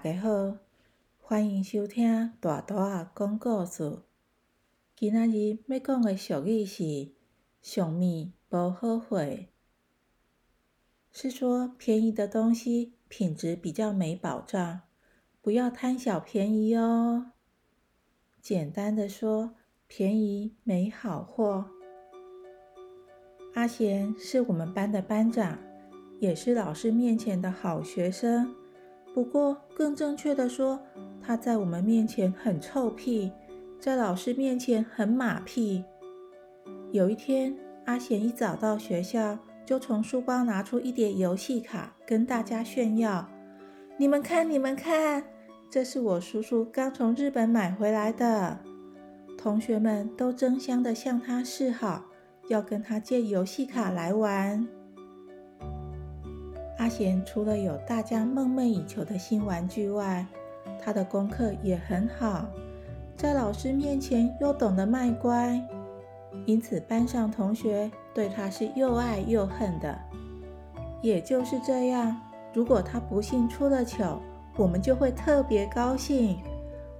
大家好，欢迎收听大大啊讲故事。今仔日要讲的俗语是“上面无好货”，是说便宜的东西品质比较没保障，不要贪小便宜哦。简单的说，便宜没好货。阿贤是我们班的班长，也是老师面前的好学生。不过，更正确的说，他在我们面前很臭屁，在老师面前很马屁。有一天，阿贤一早到学校，就从书包拿出一叠游戏卡，跟大家炫耀：“你们看，你们看，这是我叔叔刚从日本买回来的。”同学们都争相的向他示好，要跟他借游戏卡来玩。阿贤除了有大家梦寐以求的新玩具外，他的功课也很好，在老师面前又懂得卖乖，因此班上同学对他是又爱又恨的。也就是这样，如果他不幸出了糗，我们就会特别高兴，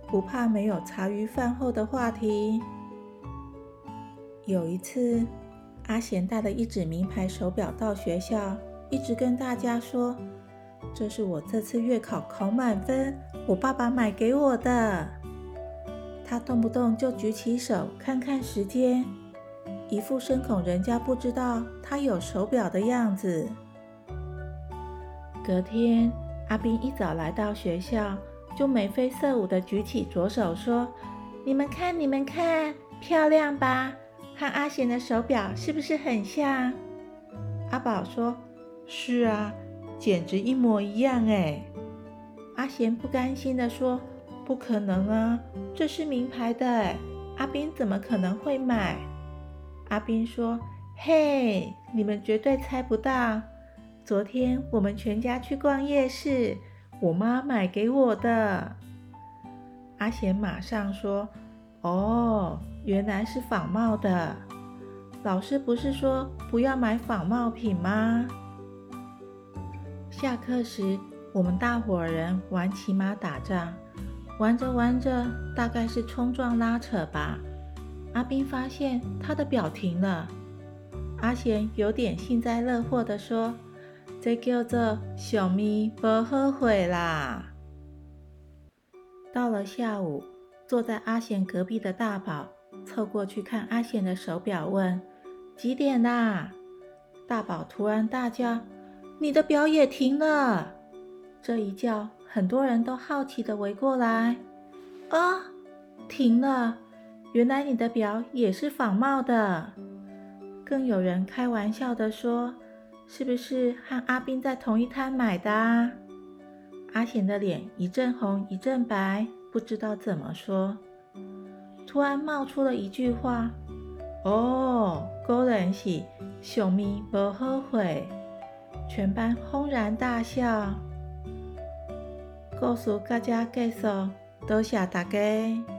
不怕没有茶余饭后的话题。有一次，阿贤带了一只名牌手表到学校。一直跟大家说，这是我这次月考考满分，我爸爸买给我的。他动不动就举起手看看时间，一副深恐人家不知道他有手表的样子。隔天，阿斌一早来到学校，就眉飞色舞地举起左手说：“你们看，你们看，漂亮吧？和阿贤的手表是不是很像？”阿宝说。是啊，简直一模一样哎！阿贤不甘心地说：“不可能啊，这是名牌的，阿斌怎么可能会买？”阿斌说：“嘿，你们绝对猜不到，昨天我们全家去逛夜市，我妈买给我的。”阿贤马上说：“哦，原来是仿冒的。老师不是说不要买仿冒品吗？”下课时，我们大伙人玩骑马打仗，玩着玩着，大概是冲撞拉扯吧。阿斌发现他的表停了，阿贤有点幸灾乐祸地说：“这叫做小咪不后悔啦。”到了下午，坐在阿贤隔壁的大宝凑过去看阿贤的手表，问：“几点啦？”大宝突然大叫。你的表也停了，这一叫，很多人都好奇的围过来。啊，停了！原来你的表也是仿冒的。更有人开玩笑的说：“是不是和阿斌在同一摊买的？”啊阿贤的脸一阵红一阵白，不知道怎么说。突然冒出了一句话：“哦，果然是小咪不后悔。”全班轰然大笑。故事到这结束，多谢大家。